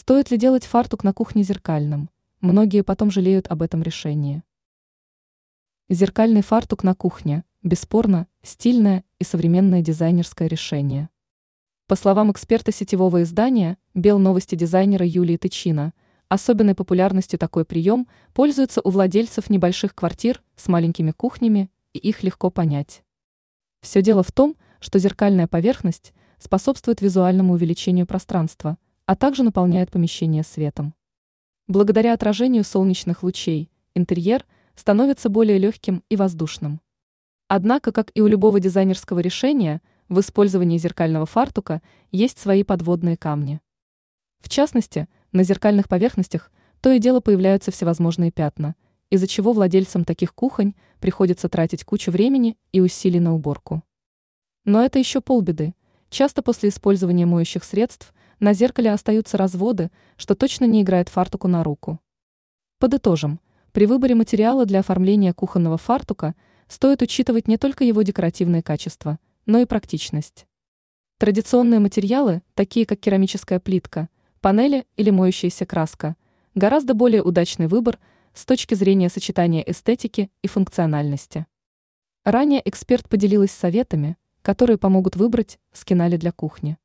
Стоит ли делать фартук на кухне зеркальным? Многие потом жалеют об этом решении. Зеркальный фартук на кухне – бесспорно, стильное и современное дизайнерское решение. По словам эксперта сетевого издания «Бел новости» дизайнера Юлии Тычина, особенной популярностью такой прием пользуется у владельцев небольших квартир с маленькими кухнями, и их легко понять. Все дело в том, что зеркальная поверхность способствует визуальному увеличению пространства, а также наполняет помещение светом. Благодаря отражению солнечных лучей интерьер становится более легким и воздушным. Однако, как и у любого дизайнерского решения – в использовании зеркального фартука есть свои подводные камни. В частности, на зеркальных поверхностях то и дело появляются всевозможные пятна, из-за чего владельцам таких кухонь приходится тратить кучу времени и усилий на уборку. Но это еще полбеды. Часто после использования моющих средств на зеркале остаются разводы, что точно не играет фартуку на руку. Подытожим, при выборе материала для оформления кухонного фартука стоит учитывать не только его декоративные качества – но и практичность. Традиционные материалы, такие как керамическая плитка, панели или моющаяся краска, гораздо более удачный выбор с точки зрения сочетания эстетики и функциональности. Ранее эксперт поделилась советами, которые помогут выбрать скинали для кухни.